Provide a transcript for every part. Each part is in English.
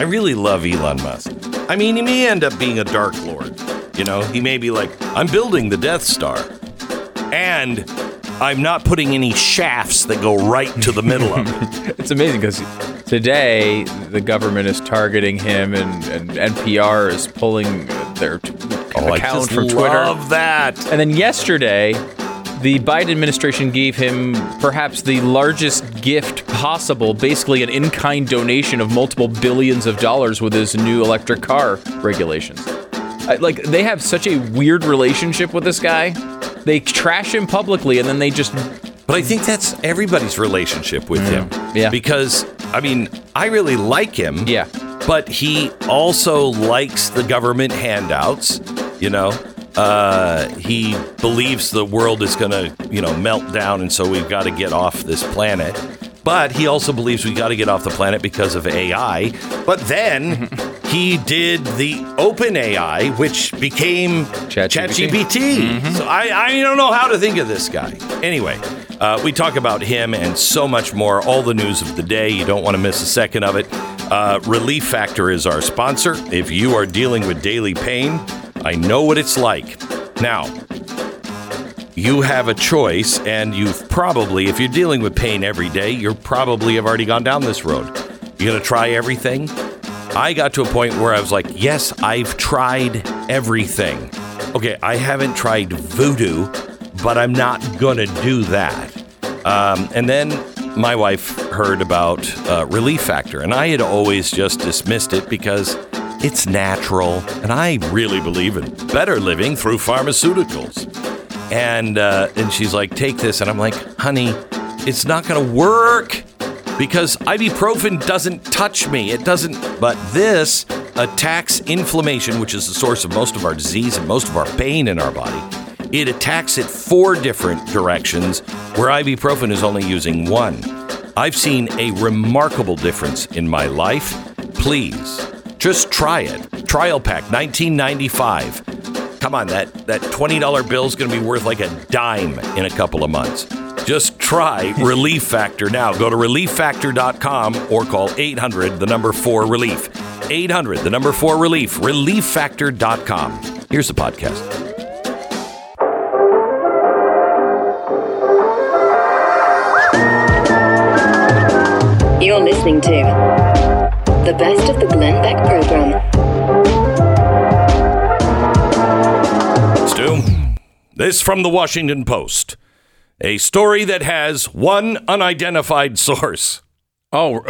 I really love Elon Musk. I mean, he may end up being a Dark Lord. You know, he may be like, I'm building the Death Star. And I'm not putting any shafts that go right to the middle of it. It's amazing because today the government is targeting him and, and NPR is pulling their t- Oh, account from Twitter. love that. And then yesterday, the Biden administration gave him perhaps the largest gift possible, basically an in kind donation of multiple billions of dollars with his new electric car regulations. I- Like, they have such a weird relationship with this guy. They trash him publicly and then they just. But I think that's everybody's relationship with mm. him. Yeah. Because, I mean, I really like him. Yeah. But he also likes the government handouts, you know? Uh, he believes the world is going to, you know, melt down, and so we've got to get off this planet. But he also believes we've got to get off the planet because of AI. But then he did the OpenAI, which became ChatGPT. ChatGPT. So I, I don't know how to think of this guy. Anyway, uh, we talk about him and so much more. All the news of the day. You don't want to miss a second of it. Uh, Relief Factor is our sponsor. If you are dealing with daily pain, I know what it's like. Now, you have a choice, and you've probably, if you're dealing with pain every day, you're probably have already gone down this road. You're going to try everything? I got to a point where I was like, yes, I've tried everything. Okay, I haven't tried voodoo, but I'm not going to do that. Um, and then my wife heard about uh, Relief Factor, and I had always just dismissed it because it's natural, and I really believe in better living through pharmaceuticals. And uh, and she's like, take this, and I'm like, honey, it's not going to work because ibuprofen doesn't touch me. It doesn't. But this attacks inflammation, which is the source of most of our disease and most of our pain in our body. It attacks it four different directions, where ibuprofen is only using one. I've seen a remarkable difference in my life. Please, just try it. Trial pack, 1995. Come on, that, that $20 bill is going to be worth like a dime in a couple of months. Just try Relief Factor now. Go to relieffactor.com or call 800, the number 4 relief. 800, the number 4 relief. Relieffactor.com. Here's the podcast. You're listening to the best of the Glenn Beck program. Stu, this from the Washington Post. A story that has one unidentified source. Oh,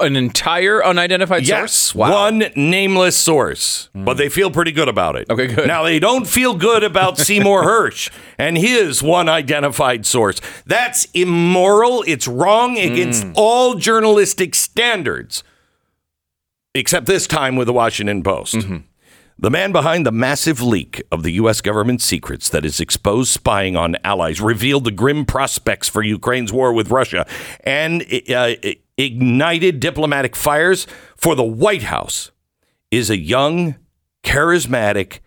an entire unidentified Yes, source? Wow. one nameless source, but they feel pretty good about it. Okay, good. Now they don't feel good about Seymour Hersh and his one identified source. That's immoral. It's wrong against Mm. all journalistic standards, except this time with the Washington Post. Mm-hmm. The man behind the massive leak of the U.S. government secrets that has exposed spying on allies, revealed the grim prospects for Ukraine's war with Russia, and uh, ignited diplomatic fires for the White House is a young, charismatic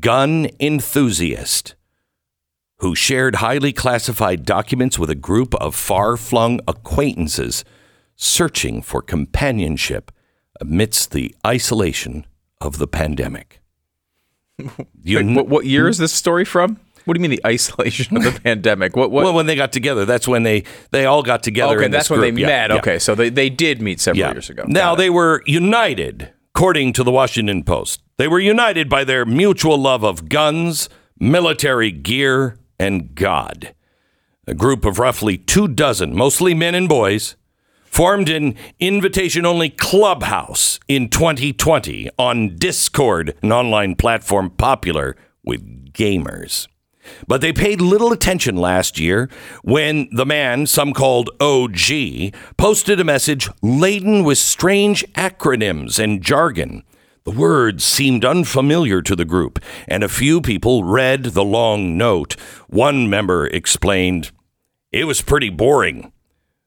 gun enthusiast who shared highly classified documents with a group of far flung acquaintances searching for companionship amidst the isolation of the pandemic. You what, what year is this story from? What do you mean the isolation of the pandemic? What? What? well, when they got together, that's when they they all got together. okay, that's when they. Yeah, met. yeah. Okay, so they, they did meet several years ago. Now Got it. they were united, according to the Washington Post. They were united by their mutual love of guns, military gear, and God. A group of roughly two dozen, mostly men and boys, formed an invitation only clubhouse in 2020 on Discord, an online platform popular with gamers. But they paid little attention last year when the man, some called OG, posted a message laden with strange acronyms and jargon. The words seemed unfamiliar to the group, and a few people read the long note. One member explained, It was pretty boring.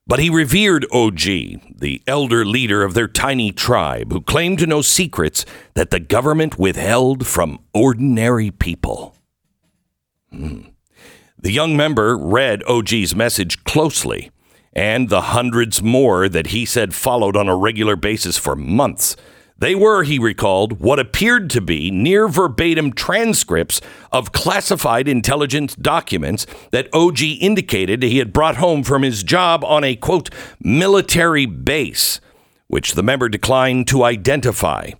But he revered OG, the elder leader of their tiny tribe, who claimed to know secrets that the government withheld from ordinary people. Hmm. The young member read OG's message closely, and the hundreds more that he said followed on a regular basis for months. They were, he recalled, what appeared to be near verbatim transcripts of classified intelligence documents that OG indicated he had brought home from his job on a quote military base, which the member declined to identify.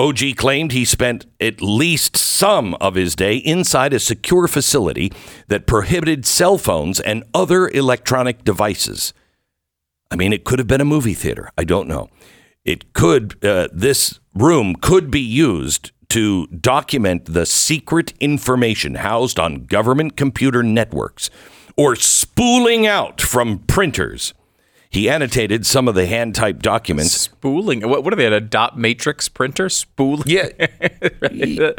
OG claimed he spent at least some of his day inside a secure facility that prohibited cell phones and other electronic devices. I mean, it could have been a movie theater. I don't know. It could, uh, this room could be used to document the secret information housed on government computer networks or spooling out from printers. He annotated some of the hand typed documents. Spooling. What, what are they? A dot matrix printer? Spooling. Yeah.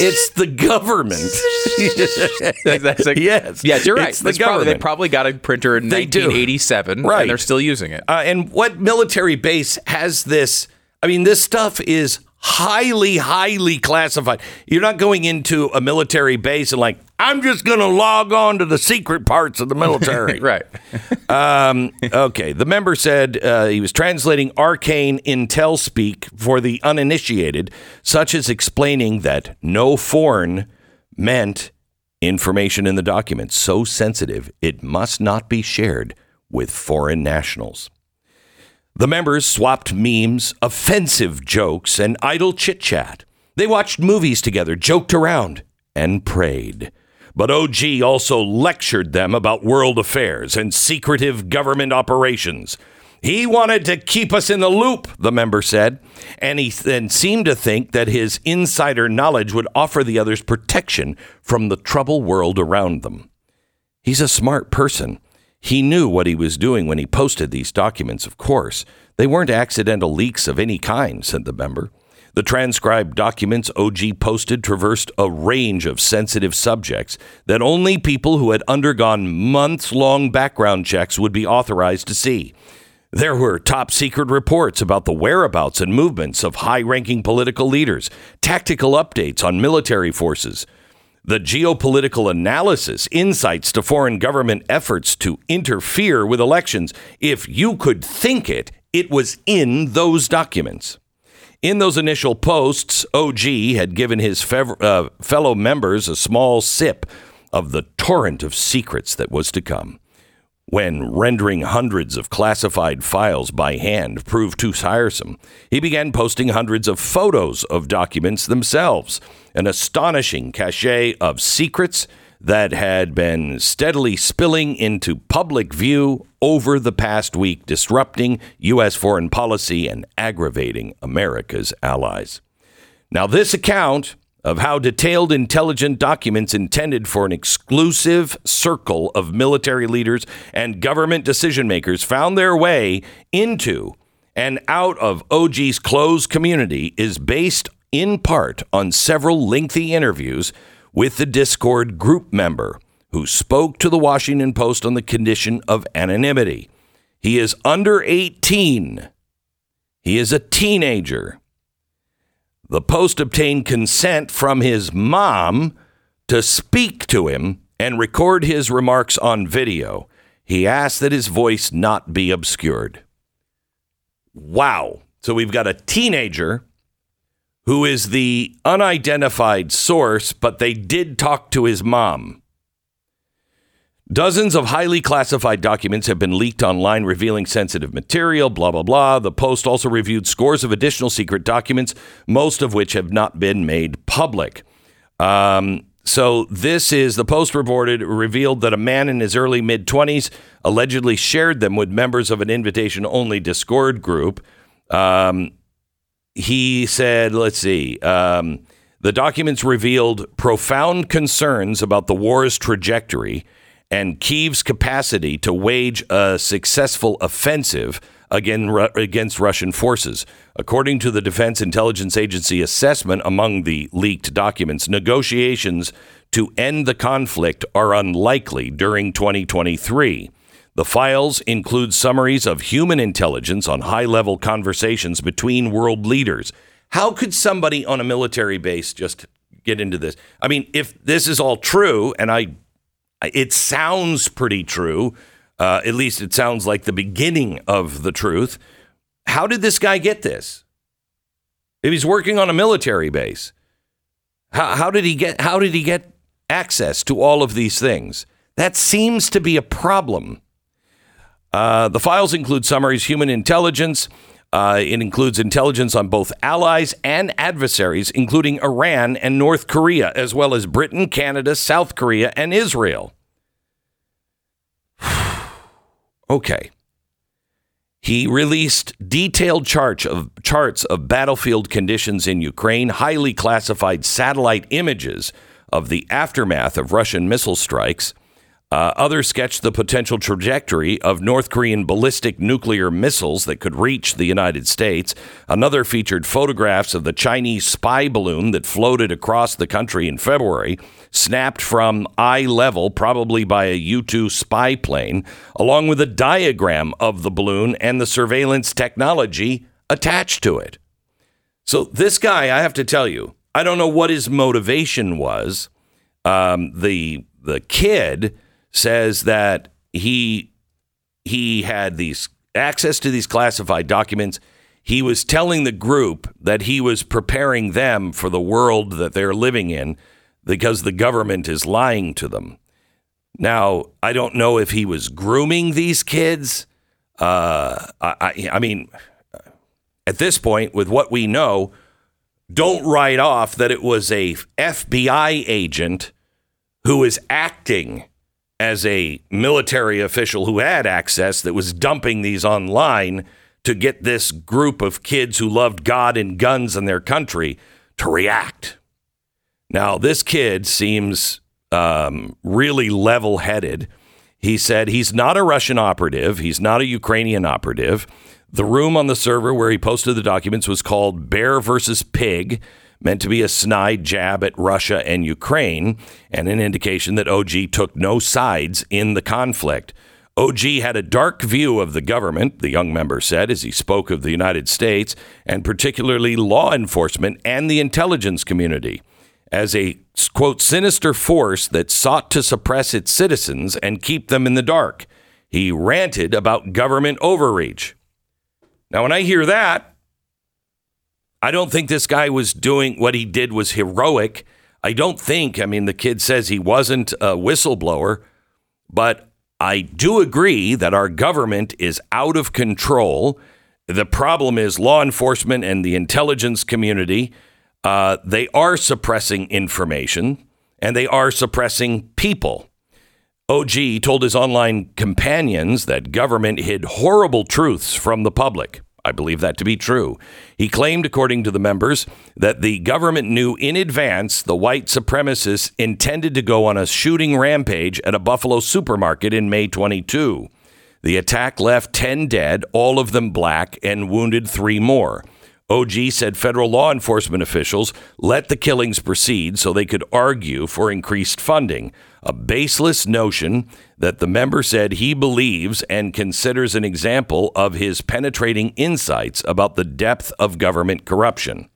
it's the government. That's Yes, Yes, you're right. it's the That's probably- they probably got a printer in They do. 1987, Right. and they're still using it. Uh, and what military base has this? I mean, this stuff is highly, highly classified. You're not going into a military base and like, I'm just going to log on to the secret parts of the military. right. Um, okay. The member said uh, he was translating arcane intel speak for the uninitiated, such as explaining that no foreign meant information in the document so sensitive it must not be shared with foreign nationals. The members swapped memes, offensive jokes, and idle chit chat. They watched movies together, joked around, and prayed. But OG also lectured them about world affairs and secretive government operations. He wanted to keep us in the loop, the member said, and he then seemed to think that his insider knowledge would offer the others protection from the troubled world around them. He's a smart person. He knew what he was doing when he posted these documents, of course. They weren't accidental leaks of any kind, said the member. The transcribed documents OG posted traversed a range of sensitive subjects that only people who had undergone months long background checks would be authorized to see. There were top secret reports about the whereabouts and movements of high ranking political leaders, tactical updates on military forces, the geopolitical analysis, insights to foreign government efforts to interfere with elections. If you could think it, it was in those documents. In those initial posts, OG had given his fev- uh, fellow members a small sip of the torrent of secrets that was to come. When rendering hundreds of classified files by hand proved too tiresome, he began posting hundreds of photos of documents themselves, an astonishing cachet of secrets that had been steadily spilling into public view over the past week, disrupting U.S. foreign policy and aggravating America's allies. Now, this account of how detailed intelligent documents intended for an exclusive circle of military leaders and government decision makers found their way into and out of OG's closed community is based in part on several lengthy interviews with the Discord group member who spoke to the Washington Post on the condition of anonymity. He is under 18. He is a teenager. The Post obtained consent from his mom to speak to him and record his remarks on video. He asked that his voice not be obscured. Wow. So we've got a teenager who is the unidentified source, but they did talk to his mom. Dozens of highly classified documents have been leaked online revealing sensitive material, blah, blah, blah. The Post also reviewed scores of additional secret documents, most of which have not been made public. Um, so, this is the Post reported, revealed that a man in his early mid 20s allegedly shared them with members of an invitation only Discord group. Um, he said, let's see, um, The documents revealed profound concerns about the war's trajectory and Kiev's capacity to wage a successful offensive again, against Russian forces. According to the Defense Intelligence Agency assessment among the leaked documents, negotiations to end the conflict are unlikely during 2023. The files include summaries of human intelligence on high level conversations between world leaders. How could somebody on a military base just get into this? I mean, if this is all true, and I, it sounds pretty true, uh, at least it sounds like the beginning of the truth. How did this guy get this? If he's working on a military base, how, how did he get? How did he get access to all of these things? That seems to be a problem. Uh, the files include summaries, human intelligence. Uh, it includes intelligence on both allies and adversaries, including Iran and North Korea, as well as Britain, Canada, South Korea, and Israel. Okay. He released detailed charts of, charts of battlefield conditions in Ukraine, highly classified satellite images of the aftermath of Russian missile strikes. Uh, others sketched the potential trajectory of North Korean ballistic nuclear missiles that could reach the United States. Another featured photographs of the Chinese spy balloon that floated across the country in February snapped from eye level, probably by a U 2 spy plane, along with a diagram of the balloon and the surveillance technology attached to it. So, this guy, I have to tell you, I don't know what his motivation was. Um, the the kid says that he he had these access to these classified documents. He was telling the group that he was preparing them for the world that they're living in because the government is lying to them. Now, I don't know if he was grooming these kids. Uh, I, I mean, at this point, with what we know, don't write off that it was a FBI agent who was acting as a military official who had access that was dumping these online to get this group of kids who loved God and guns and their country to react. Now, this kid seems um, really level headed. He said he's not a Russian operative, he's not a Ukrainian operative. The room on the server where he posted the documents was called Bear versus Pig, meant to be a snide jab at Russia and Ukraine, and an indication that OG took no sides in the conflict. OG had a dark view of the government, the young member said, as he spoke of the United States, and particularly law enforcement and the intelligence community as a quote sinister force that sought to suppress its citizens and keep them in the dark. He ranted about government overreach. Now, when I hear that, I don't think this guy was doing what he did was heroic. I don't think, I mean, the kid says he wasn't a whistleblower, but I do agree that our government is out of control. The problem is law enforcement and the intelligence community uh, they are suppressing information and they are suppressing people. OG told his online companions that government hid horrible truths from the public. I believe that to be true. He claimed, according to the members, that the government knew in advance the white supremacists intended to go on a shooting rampage at a Buffalo supermarket in May 22. The attack left 10 dead, all of them black, and wounded three more. OG said federal law enforcement officials let the killings proceed so they could argue for increased funding, a baseless notion that the member said he believes and considers an example of his penetrating insights about the depth of government corruption.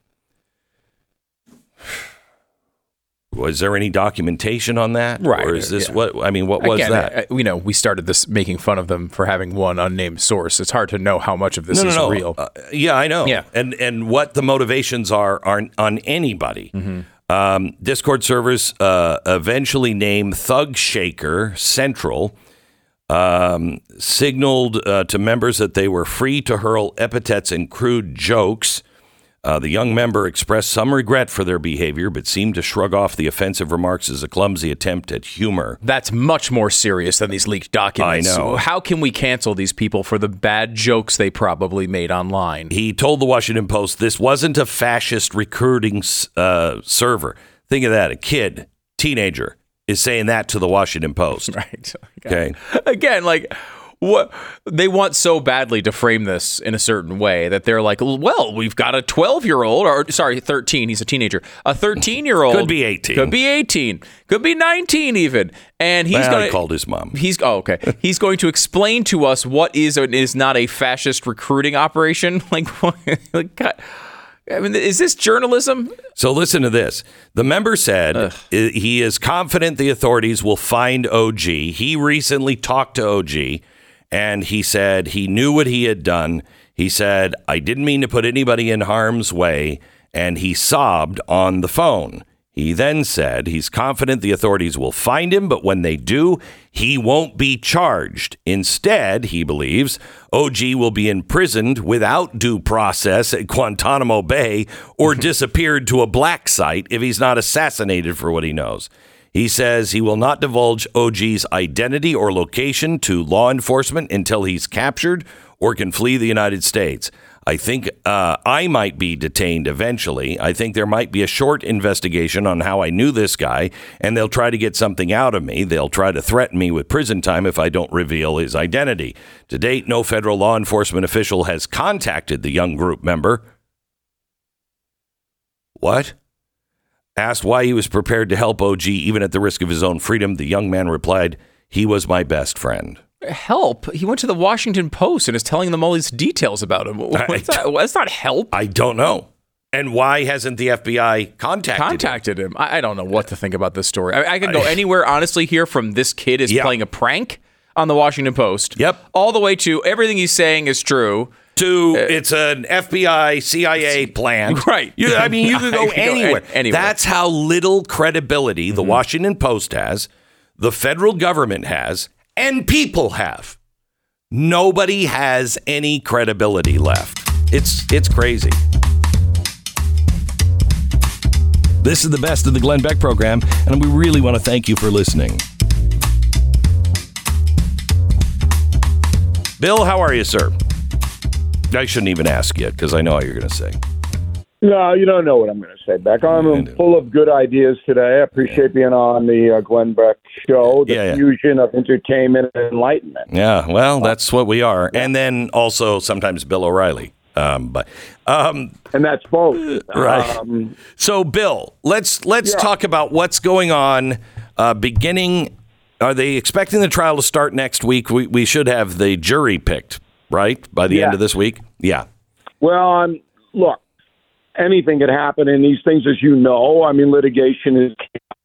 Was there any documentation on that? Right. Or is this yeah. what? I mean, what was Again, that? I- I- you know, we started this making fun of them for having one unnamed source. It's hard to know how much of this no, no, is no. real. Uh, yeah, I know. Yeah. and and what the motivations are are on anybody. Mm-hmm. Um, Discord servers uh, eventually named Thug Shaker Central. Um, signaled uh, to members that they were free to hurl epithets and crude jokes. Uh, the young member expressed some regret for their behavior, but seemed to shrug off the offensive remarks as a clumsy attempt at humor. That's much more serious than these leaked documents. I know. How can we cancel these people for the bad jokes they probably made online? He told the Washington Post this wasn't a fascist recruiting uh, server. Think of that. A kid, teenager, is saying that to the Washington Post. Right. Okay. Again, like what they want so badly to frame this in a certain way that they're like, well, we've got a 12 year old, or sorry, 13. He's a teenager. A 13 year old Could be 18. Could be 18. Could be 19 even. And he's Well, going I called his mom. He's oh okay. He's going to explain to us what is and is not a fascist recruiting operation. Like, like God, I mean, is this journalism? So listen to this. The member said i- he is confident the authorities will find OG. He recently talked to OG and he said he knew what he had done. He said, I didn't mean to put anybody in harm's way. And he sobbed on the phone. He then said he's confident the authorities will find him, but when they do, he won't be charged. Instead, he believes OG will be imprisoned without due process at Guantanamo Bay or disappeared to a black site if he's not assassinated for what he knows. He says he will not divulge OG's identity or location to law enforcement until he's captured or can flee the United States. I think uh, I might be detained eventually. I think there might be a short investigation on how I knew this guy, and they'll try to get something out of me. They'll try to threaten me with prison time if I don't reveal his identity. To date, no federal law enforcement official has contacted the young group member. What? Asked why he was prepared to help OG even at the risk of his own freedom, the young man replied, He was my best friend. Help! He went to the Washington Post and is telling them all these details about him. What's that? That's not help. I don't know. And why hasn't the FBI contacted him? Contacted him. I, I don't know what to think about this story. I, I could go anywhere honestly here from this kid is Yeah. playing a prank on the Washington Post. Yep. All the way to everything he's saying is true. To it's an FBI CIA plan. Right. You, I mean, you could go anywhere. anywhere. Mm-hmm. That's how little credibility the Washington Post has, the federal government has, and people have. Nobody has any credibility left. It's it's crazy. This is the best of the Glenn Beck program, and we really want to thank you for listening. Bill, how are you, sir? I shouldn't even ask yet because I know what you're going to say. No, you don't know what I'm going to say, Beck. I'm full of good ideas today. I appreciate being on the uh, Glenn Beck show, the Yeah, yeah. fusion of entertainment and enlightenment. Yeah, well, that's what we are. And then also sometimes Bill O'Reilly. Um, but um, And that's both. Right. Um, so, Bill, let's let's Yeah. talk about what's going on. Uh, beginning, are they expecting the trial to start next week? We we should have the jury picked, right, by the end of this week. Yeah, well, um, look, anything could happen in these things, as you know. I mean, litigation is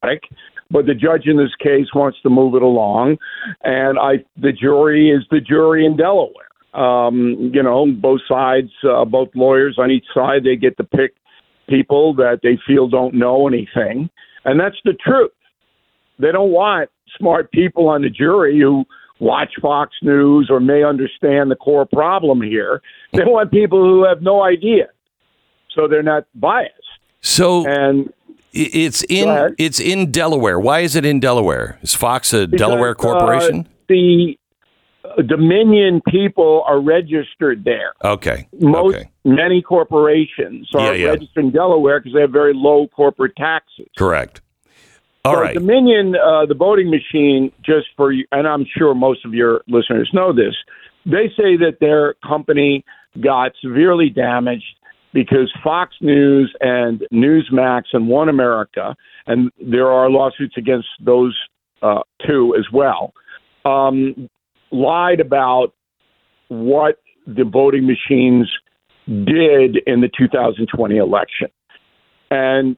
chaotic. But the judge in this case wants to move it along, and I the jury is the jury in Delaware. Um, you know, both sides, uh, both lawyers on each side, they get to pick people that they feel don't know anything, and that's the truth. They don't want smart people on the jury who watch Fox News or may understand the core problem here. They want people who have no idea, so they're not biased. so And it's in it's in Delaware. Why is it in Delaware? Is Fox a because, Delaware corporation? uh, the uh, Dominion people are registered there. okay, Most okay, many corporations are Yeah, yeah. registered in Delaware because they have very low corporate taxes. correct. All so right. Dominion, uh, the voting machine, just for you, and I'm sure most of your listeners know this, they say that their company got severely damaged because Fox News and Newsmax and One America, and there are lawsuits against those uh, two as well, um, lied about what the voting machines did in the 2020 election. And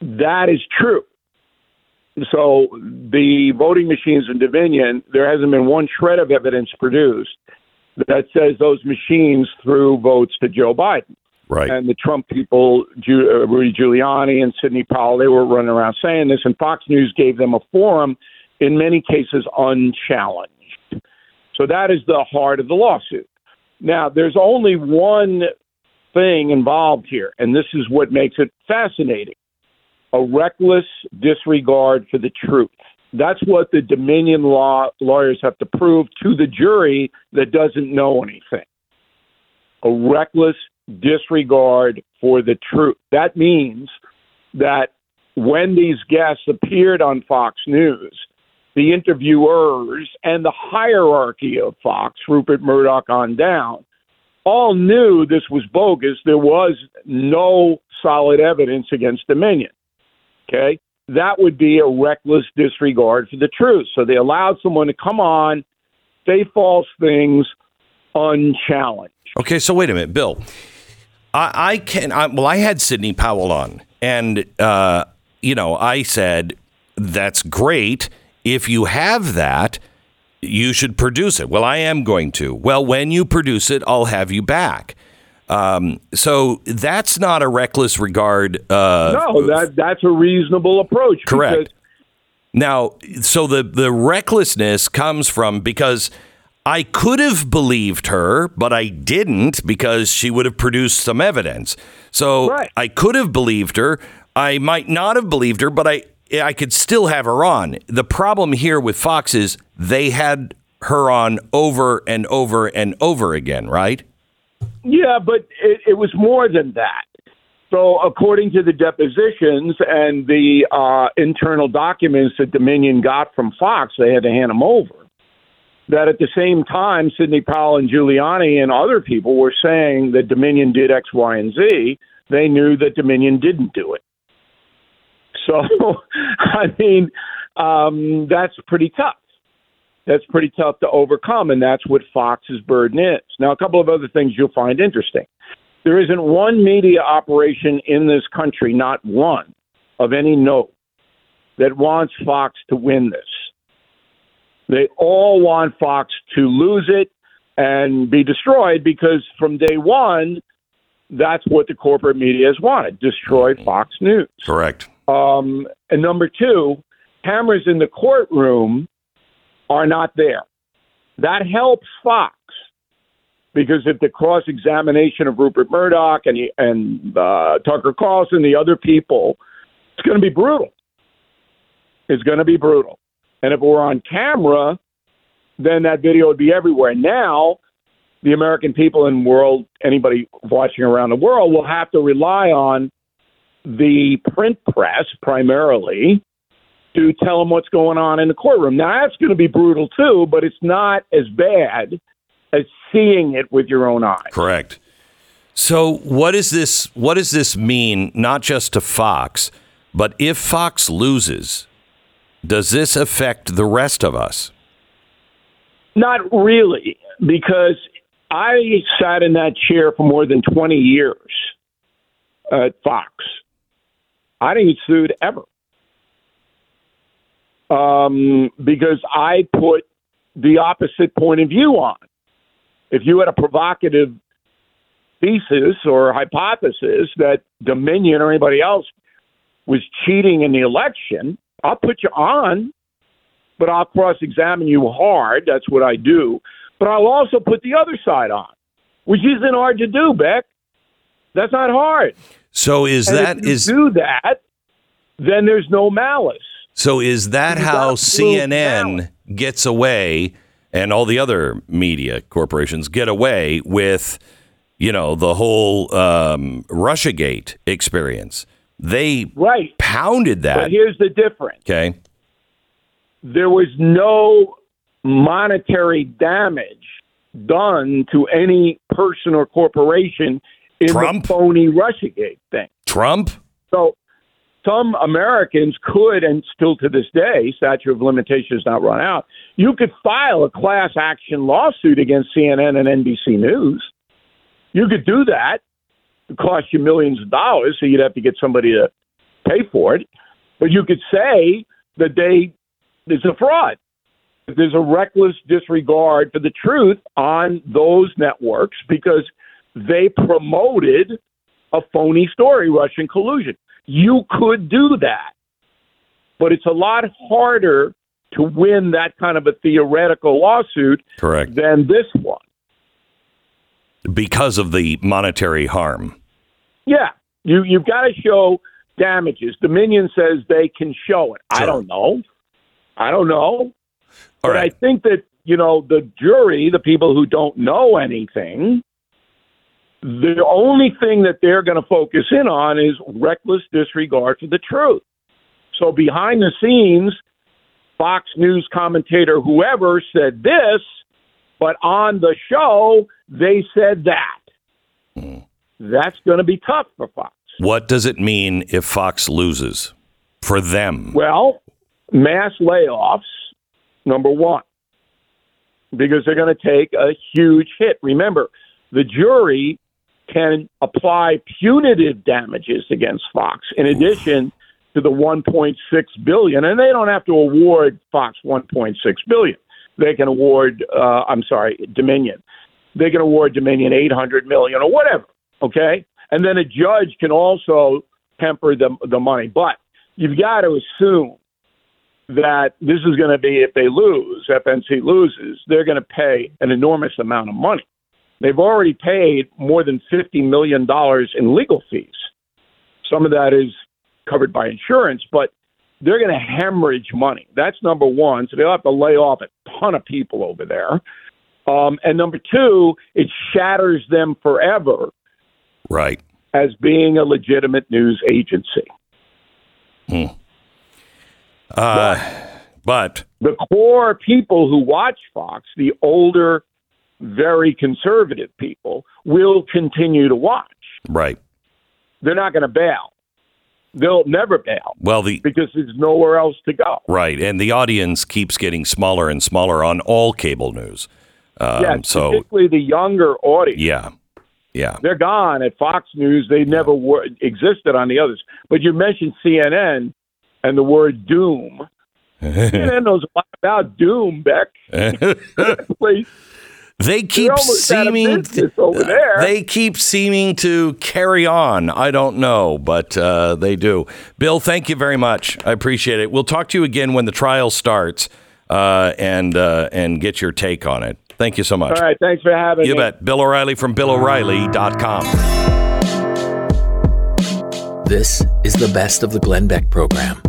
that is true. So the voting machines in Dominion, there hasn't been one shred of evidence produced that says those machines threw votes to Joe Biden. right. And the Trump people, uh, Rudy Giuliani and Sidney Powell, they were running around saying this, and Fox News gave them a forum, in many cases unchallenged. So that is the heart of the lawsuit. Now, there's only one thing involved here, and this is what makes it fascinating a reckless disregard for the truth. That's what the Dominion law lawyers have to prove to the jury that doesn't know anything. A reckless disregard for the truth. That means that when these guests appeared on Fox News, the interviewers and the hierarchy of Fox, Rupert Murdoch on down, all knew this was bogus. There was no solid evidence against Dominion. Okay? That would be a reckless disregard for the truth. So they allowed someone to come on, say false things unchallenged. Okay, so wait a minute, Bill. I, I can. I, well, I had Sidney Powell on, and uh, you know, I said that's great. If you have that, you should produce it. Well, I am going to. Well, when you produce it, I'll have you back. Um, so that's not a reckless regard. Uh, no, that that's a reasonable approach. Correct. Now, so the the recklessness comes from because I could have believed her, but I didn't because she would have produced some evidence. So right. I could have believed her. I might not have believed her, but I I could still have her on. The problem here with Fox is they had her on over and over and over again, right? Yeah, but it, it was more than that. So, according to the depositions and the uh, internal documents that Dominion got from Fox, they had to hand them over. That at the same time, Sidney Powell and Giuliani and other people were saying that Dominion did X, Y, and Z. They knew that Dominion didn't do it. So, I mean, um, that's pretty tough that's pretty tough to overcome, and that's what Fox's burden is. Now, a couple of other things you'll find interesting. There isn't one media operation in this country, not one, of any note, that wants Fox to win this. They all want Fox to lose it and be destroyed because from day one, that's what the corporate media has wanted destroy Fox News. Correct. Um, and number two, cameras in the courtroom are not there. That helps Fox because if the cross examination of Rupert Murdoch and and uh, Tucker Carlson, the other people, it's going to be brutal. It's going to be brutal. And if we're on camera, then that video would be everywhere. Now, the American people and world, anybody watching around the world, will have to rely on the print press primarily to tell them what's going on in the courtroom. Now, that's going to be brutal too, but it's not as bad as seeing it with your own eyes. Correct. So, what is this? What does this mean? Not just to Fox, but if Fox loses, does this affect the rest of us? Not really, because I sat in that chair for more than twenty years at Fox. I didn't get sued ever um, because I put the opposite point of view on. If you had a provocative thesis or hypothesis that Dominion or anybody else was cheating in the election, I'll put you on, but I'll cross examine you hard. That's what I do. But I'll also put the other side on, which isn't hard to do, Beck. That's not hard. So is and that if you is do that, then there's no malice. So is that how CNN gets away and all the other media corporations get away with, you know, the whole um, RussiaGate experience? They right. pounded that. But here's the difference. Okay. There was no monetary damage done to any person or corporation in Trump? the phony RussiaGate thing. Trump? So some Americans could, and still to this day, statute of limitations not run out, you could file a class action lawsuit against CNN and NBC News. You could do that. It cost you millions of dollars, so you'd have to get somebody to pay for it. But you could say that they there's a fraud. There's a reckless disregard for the truth on those networks because they promoted a phony story, Russian collusion. You could do that, but it's a lot harder to win that kind of a theoretical lawsuit Correct. than this one. because of the monetary harm. Yeah, you you've got to show damages. Dominion says they can show it. I don't know. I don't know. All but right. I think that you know the jury, the people who don't know anything, the only thing that they're going to focus in on is reckless disregard for the truth. So behind the scenes, Fox News commentator whoever said this, but on the show they said that. Hmm. That's going to be tough for Fox. What does it mean if Fox loses for them? Well, mass layoffs, number one, because they're going to take a huge hit. Remember, the jury can apply punitive damages against Fox in addition to the 1.6 billion, and they don't have to award Fox 1.6 billion. They can award, uh, I'm sorry, Dominion. They can award Dominion 800 million or whatever. Okay, and then a judge can also temper the the money, but you've got to assume that this is going to be if they lose, FNC loses, they're going to pay an enormous amount of money. They've already paid more than fifty million dollars in legal fees. Some of that is covered by insurance, but they're going to hemorrhage money. That's number one. So they'll have to lay off a ton of people over there. Um, and number two, it shatters them forever Right. as being a legitimate news agency. Hmm. Uh, but the core people who watch Fox, the older, very conservative people, will continue to watch. right. They're not going to bail. They'll never bail Well, the because there's nowhere else to go. right, and the audience keeps getting smaller and smaller on all cable news. Um, yes, so particularly the younger audience. yeah, yeah, They're gone at Fox News. They never were, existed on the others. But you mentioned CNN and the word doom. CNN knows a lot about doom, Beck. Please. they keep almost out of seeming over there. they keep seeming to carry on. I don't know, but uh, they do. Bill, thank you very much. I appreciate it. We'll talk to you again when the trial starts uh, and uh, and get your take on it. Thank you so much. All right. Thanks for having You me. You bet. Bill O'Reilly from BillO'Reilly.com. This is the best of the Glenn Beck program.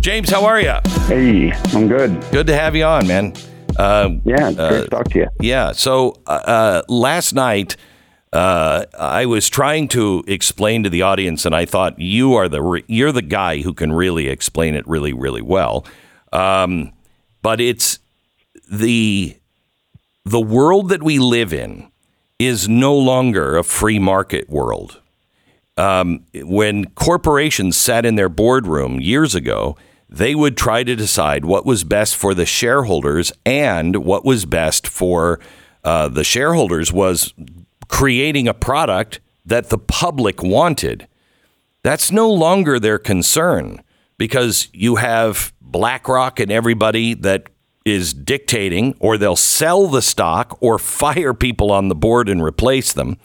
James, how are you? Hey, I'm good. Good to have you on, man. Uh, Yeah, great to talk to you. Yeah. So uh, uh, last night, uh, I was trying to explain to the audience, and I thought you are the re- you're the guy who can really explain it really, really well. Um, but it's the the world that we live in is no longer a free market world. Um, when corporations sat in their boardroom years ago, they would try to decide what was best for the shareholders and what was best for uh, the shareholders was creating a product that the public wanted. That's no longer their concern because you have BlackRock and everybody that is dictating, or they'll sell the stock or fire people on the board and replace them.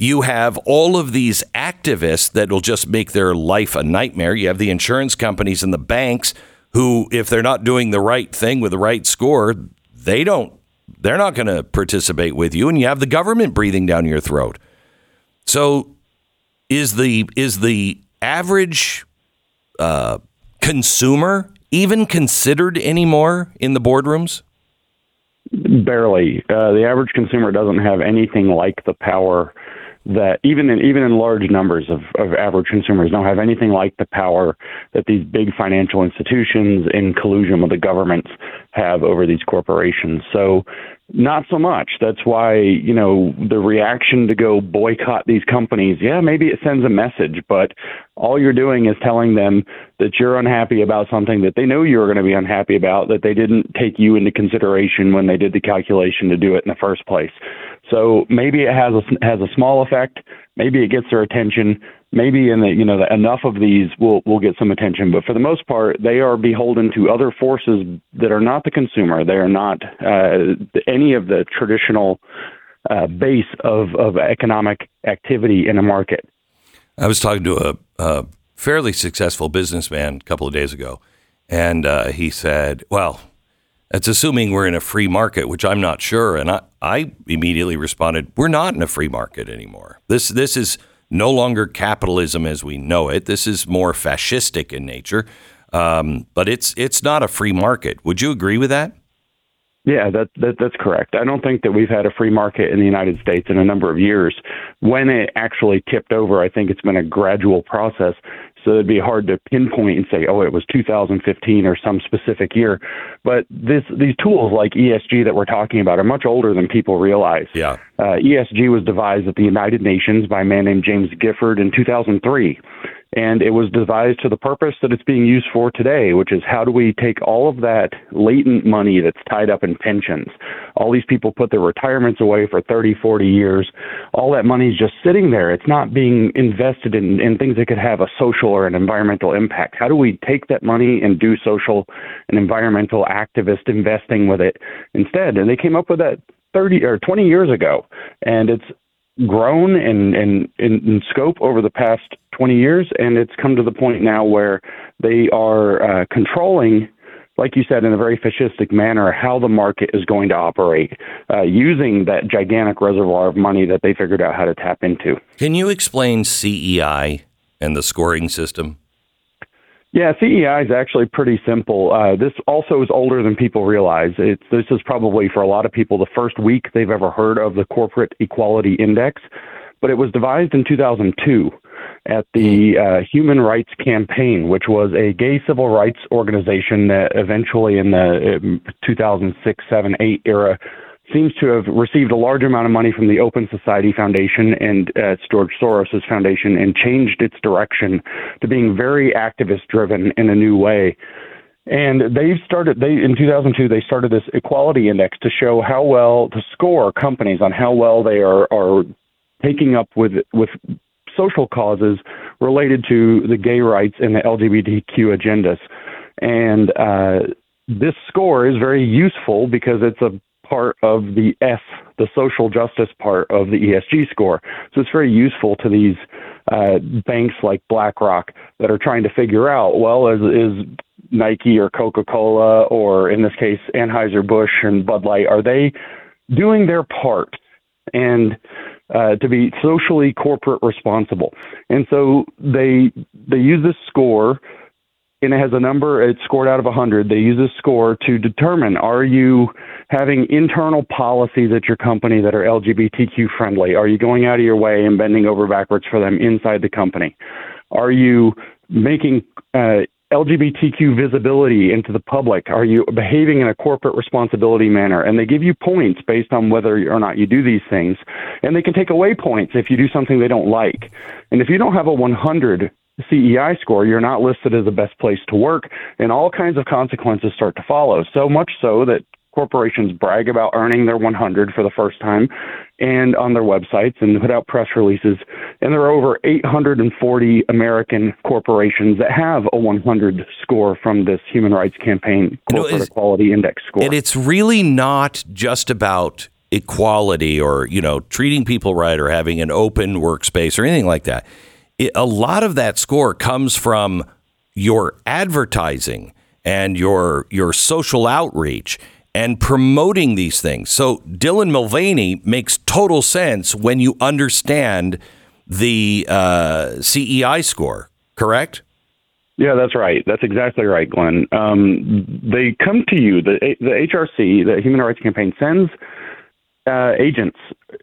You have all of these activists that will just make their life a nightmare. You have the insurance companies and the banks who, if they're not doing the right thing with the right score, they don't, they're not going to participate with you. And you have the government breathing down your throat. So is the is the average uh, consumer even considered anymore in the boardrooms? Barely. Uh, the average consumer doesn't have anything like the power that even in even in large numbers of, of average consumers don't have anything like the power that these big financial institutions in collusion with the governments have over these corporations. So not so much. That's why, you know, the reaction to go boycott these companies, yeah, maybe it sends a message, but all you're doing is telling them that you're unhappy about something that they know you're going to be unhappy about, that they didn't take you into consideration when they did the calculation to do it in the first place. So maybe it has a, has a small effect. Maybe it gets their attention. Maybe in the you know the, enough of these will will get some attention. But for the most part, they are beholden to other forces that are not the consumer. They are not uh, any of the traditional uh, base of of economic activity in a market. I was talking to a, a fairly successful businessman a couple of days ago, and uh, he said, "Well, That's assuming we're in a free market, which I'm not sure. And I, I immediately responded, "We're not in a free market anymore. This this is no longer capitalism as we know it. This is more fascistic in nature, um, but it's it's not a free market. Would you agree with that? Yeah, that, that that's correct. I don't think that we've had a free market in the United States in a number of years. When it actually tipped over, I think it's been a gradual process. So it'd be hard to pinpoint and say, oh, it was 2015 or some specific year. But this these tools like ESG that we're talking about are much older than people realize. Yeah. Uh, ESG was devised at the United Nations by a man named James Gifford in 2003 and it was devised to the purpose that it's being used for today, which is how do we take all of that latent money that's tied up in pensions? All these people put their retirements away for 30, 40 years. All that money is just sitting there. It's not being invested in, in things that could have a social or an environmental impact. How do we take that money and do social and environmental activist investing with it instead? And they came up with that 30 or 20 years ago. And it's grown in, in, in, scope over the past 20 years, and it's come to the point now where they are uh, controlling, like you said, in a very fascistic manner, how the market is going to operate uh, using that gigantic reservoir of money that they figured out how to tap into. Can you explain CEI and the scoring system? Yeah, CEI is actually pretty simple. Uh, this also is older than people realize. It's, this is probably for a lot of people the first week they've ever heard of the Corporate Equality Index, but it was devised in 2002 at the uh, Human Rights Campaign, which was a gay civil rights organization that eventually in the um, 2006, 7, 8 era seems to have received a large amount of money from the Open Society Foundation and uh, George Soros' foundation and changed its direction to being very activist driven in a new way. And they've started they in 2002 they started this equality index to show how well to score companies on how well they are are taking up with with social causes related to the gay rights and the LGBTQ agendas. And uh, this score is very useful because it's a part of the S, the social justice part of the ESG score. So it's very useful to these uh, banks like BlackRock that are trying to figure out, well, is, is Nike or Coca Cola or in this case Anheuser Busch and Bud Light, are they doing their part and uh, to be socially corporate responsible? And so they they use this score and it has a number it's scored out of 100 they use this score to determine are you having internal policies at your company that are lgbtq friendly are you going out of your way and bending over backwards for them inside the company are you making uh, LGBTQ visibility into the public? Are you behaving in a corporate responsibility manner? And they give you points based on whether or not you do these things. And they can take away points if you do something they don't like. And if you don't have a 100 CEI score, you're not listed as the best place to work, and all kinds of consequences start to follow. So much so that corporations brag about earning their 100 for the first time and on their websites and put out press releases. And there are over 840 American corporations that have a 100 score from this Human Rights Campaign Corporate you know, Equality Index score. And it's really not just about equality or, you know, treating people right or having an open workspace or anything like that a lot of that score comes from your advertising and your your social outreach and promoting these things. So Dylan Mulvaney makes total sense when you understand the uh, CEI score. Correct? Yeah, that's right. That's exactly right, Glenn. Um, they come to you. The the HRC, the Human Rights Campaign, sends uh, agents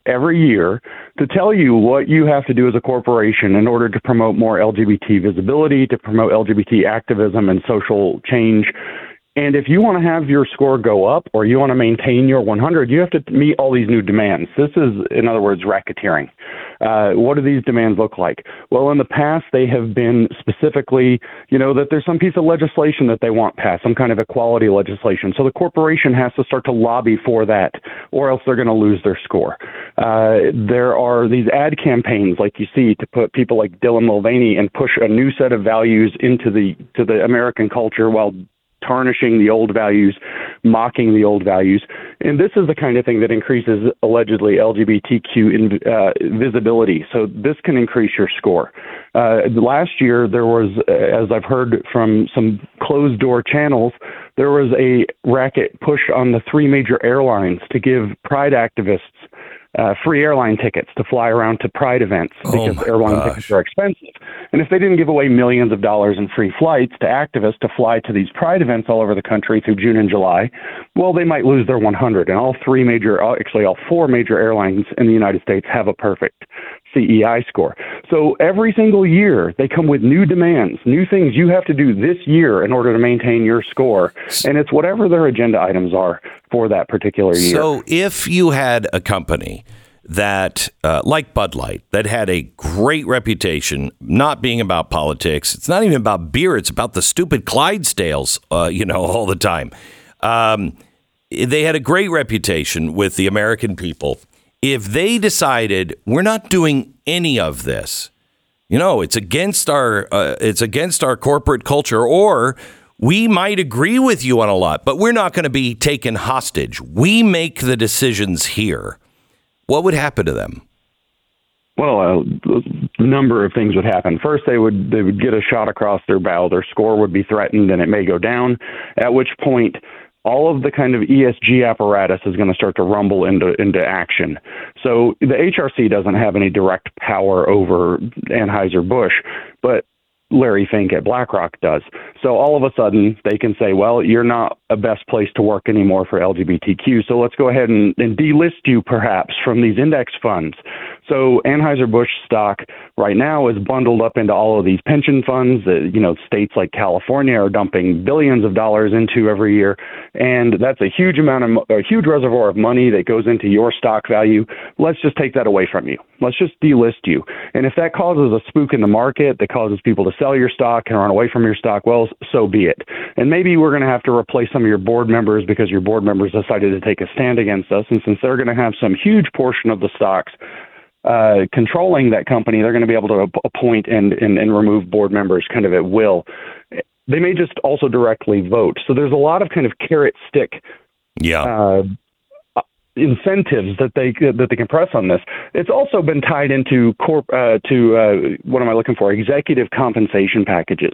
every year to tell you what you have to do as a corporation in order to promote more LGBT visibility, to promote LGBT activism and social change and if you want to have your score go up or you want to maintain your 100, you have to meet all these new demands. This is, in other words, racketeering. Uh, what do these demands look like? Well, in the past, they have been specifically, you know, that there's some piece of legislation that they want passed, some kind of equality legislation. So the corporation has to start to lobby for that, or else they're going to lose their score. Uh, there are these ad campaigns, like you see, to put people like Dylan Mulvaney and push a new set of values into the to the American culture while tarnishing the old values, mocking the old values. And this is the kind of thing that increases allegedly LGBTQ in, uh, visibility. So this can increase your score. Uh, last year, there was, as I've heard from some closed door channels, there was a racket push on the three major airlines to give pride activists uh, free airline tickets to fly around to Pride events Oh because my airline gosh. tickets are expensive. And if they didn't give away millions of dollars in free flights to activists to fly to these Pride events all over the country through June and July, well, they might lose their 100. And all three major, uh, actually all four major airlines in the United States have a perfect CEI score. So every single year they come with new demands, new things you have to do this year in order to maintain your score. And it's whatever their agenda items are for that particular year. So if you had a company that, uh, like Bud Light, that had a great reputation, not being about politics, it's not even about beer, it's about the stupid Clydesdales, uh, you know, all the time. Um, they had a great reputation with the American people. If they decided we're not doing any of this, you know, it's against our uh, it's against our corporate culture, or we might agree with you on a lot, but we're not going to be taken hostage. We make the decisions here. What would happen to them? Well, a number of things would happen. First, they would they would get a shot across their bow. Their score would be threatened, and it may go down. At which point, all of the kind of ESG apparatus is going to start to rumble into into action. So the HRC doesn't have any direct power over Anheuser Busch, but Larry Fink at BlackRock does. So all of a sudden they can say, well, you're not a best place to work anymore for LGBTQ. So let's go ahead and, and delist you perhaps from these index funds. So Anheuser-Busch stock right now is bundled up into all of these pension funds that, you know, states like California are dumping billions of dollars into every year. And that's a huge amount of, a huge reservoir of money that goes into your stock value. Let's just take that away from you. Let's just delist you. And if that causes a spook in the market that causes people to sell your stock and run away from your stock, well, so be it. And maybe we're going to have to replace some of your board members because your board members decided to take a stand against us. And since they're going to have some huge portion of the stocks uh, controlling that company, they're going to be able to appoint and, and, and remove board members kind of at will. They may just also directly vote. So there's a lot of kind of carrot stick Yeah. uh, incentives that they that they can press on this. It's also been tied into corp uh, to uh, what am I looking for? Executive compensation packages.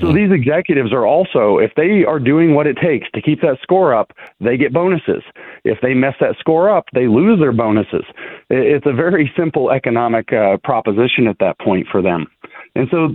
So these executives are also, if they are doing what it takes to keep that score up, they get bonuses. If they mess that score up, they lose their bonuses. It's a very simple economic uh, proposition at that point for them, and so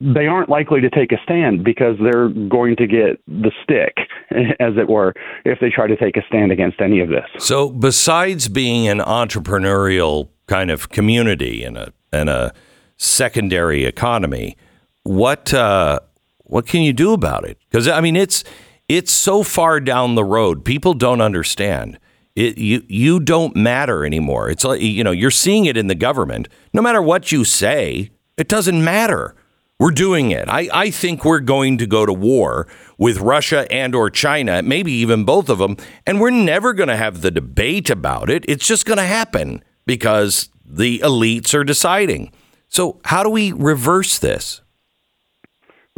they aren't likely to take a stand because they're going to get the stick, as it were, if they try to take a stand against any of this. So, besides being an entrepreneurial kind of community and a and a secondary economy, what uh, what can you do about it? Because I mean, it's it's so far down the road. People don't understand. It, you you don't matter anymore. It's like you know you're seeing it in the government. No matter what you say, it doesn't matter. We're doing it. I, I think we're going to go to war with Russia and or China, maybe even both of them, and we're never going to have the debate about it. It's just going to happen because the elites are deciding. So how do we reverse this?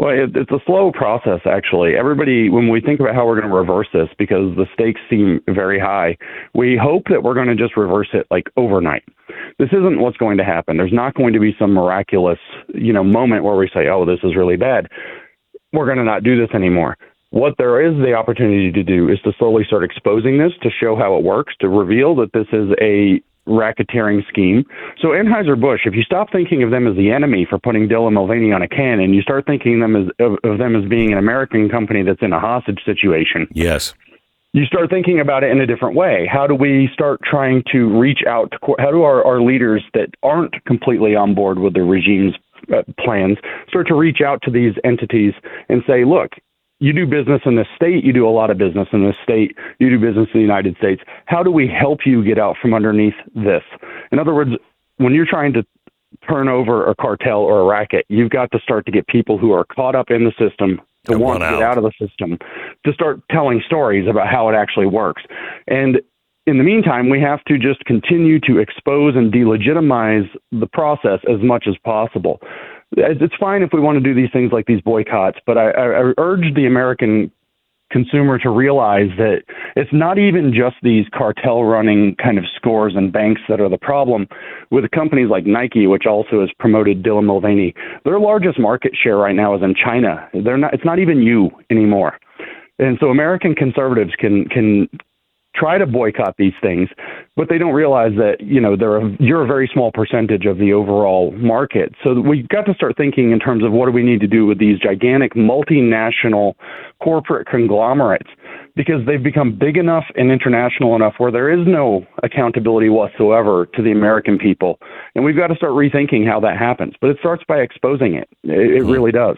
Well, it, it's a slow process, actually. Everybody, when we think about how we're going to reverse this, because the stakes seem very high, we hope that we're going to just reverse it like overnight. This isn't what's going to happen. There's not going to be some miraculous, you know, moment where we say, "Oh, this is really bad." We're going to not do this anymore. What there is the opportunity to do is to slowly start exposing this, to show how it works, to reveal that this is a racketeering scheme. So Anheuser-Busch, if you stop thinking of them as the enemy for putting Dylan Mulvaney on a can and you start thinking them as, of, of them as being an American company that's in a hostage situation, Yes. you start thinking about it in a different way. How do we start trying to reach out to, how do our, our leaders that aren't completely on board with the regime's uh, plans start to reach out to these entities and say, look, you do business in this state, you do a lot of business in this state, you do business in the United States. How do we help you get out from underneath this? In other words, when you're trying to turn over a cartel or a racket, you've got to start to get people who are caught up in the system to And want to get out. out of the system to start telling stories about how it actually works. And in the meantime, we have to just continue to expose and delegitimize the process as much as possible. It's fine if we want to do these things like these boycotts, but I, I I urge the American consumer to realize that it's not even just these cartel running kind of scores and banks that are the problem. With companies like Nike, which also has promoted Dylan Mulvaney, their largest market share right now is in China. They're not. It's not even you anymore. And so American conservatives can can try to boycott these things, but they don't realize that you know they're a, you're a very small percentage of the overall market. So we've got to start thinking in terms of what do we need to do with these gigantic multinational corporate conglomerates because they've become big enough and international enough where there is no accountability whatsoever to the American people, and we've got to start rethinking how that happens. But it starts by exposing it. It, it mm-hmm. really does.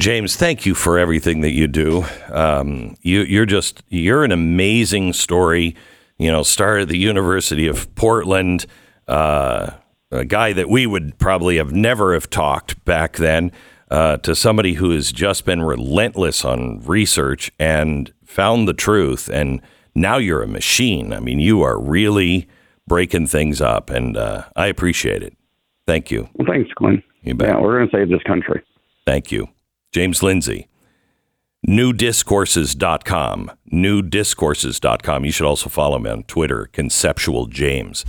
James, thank you for everything that you do. Um, you, you're just you're an amazing story. You know, started at the University of Portland, uh, a guy that we would probably have never have talked back then, uh, to somebody who has just been relentless on research and found the truth. And now you're a machine. I mean, you are really breaking things up, and uh, I appreciate it. Thank you. Well, thanks, Glenn. You bet. Yeah, we're going to save this country. Thank you. James Lindsay. Newdiscourses.com. Newdiscourses.com. You should also follow me on Twitter, Conceptual James.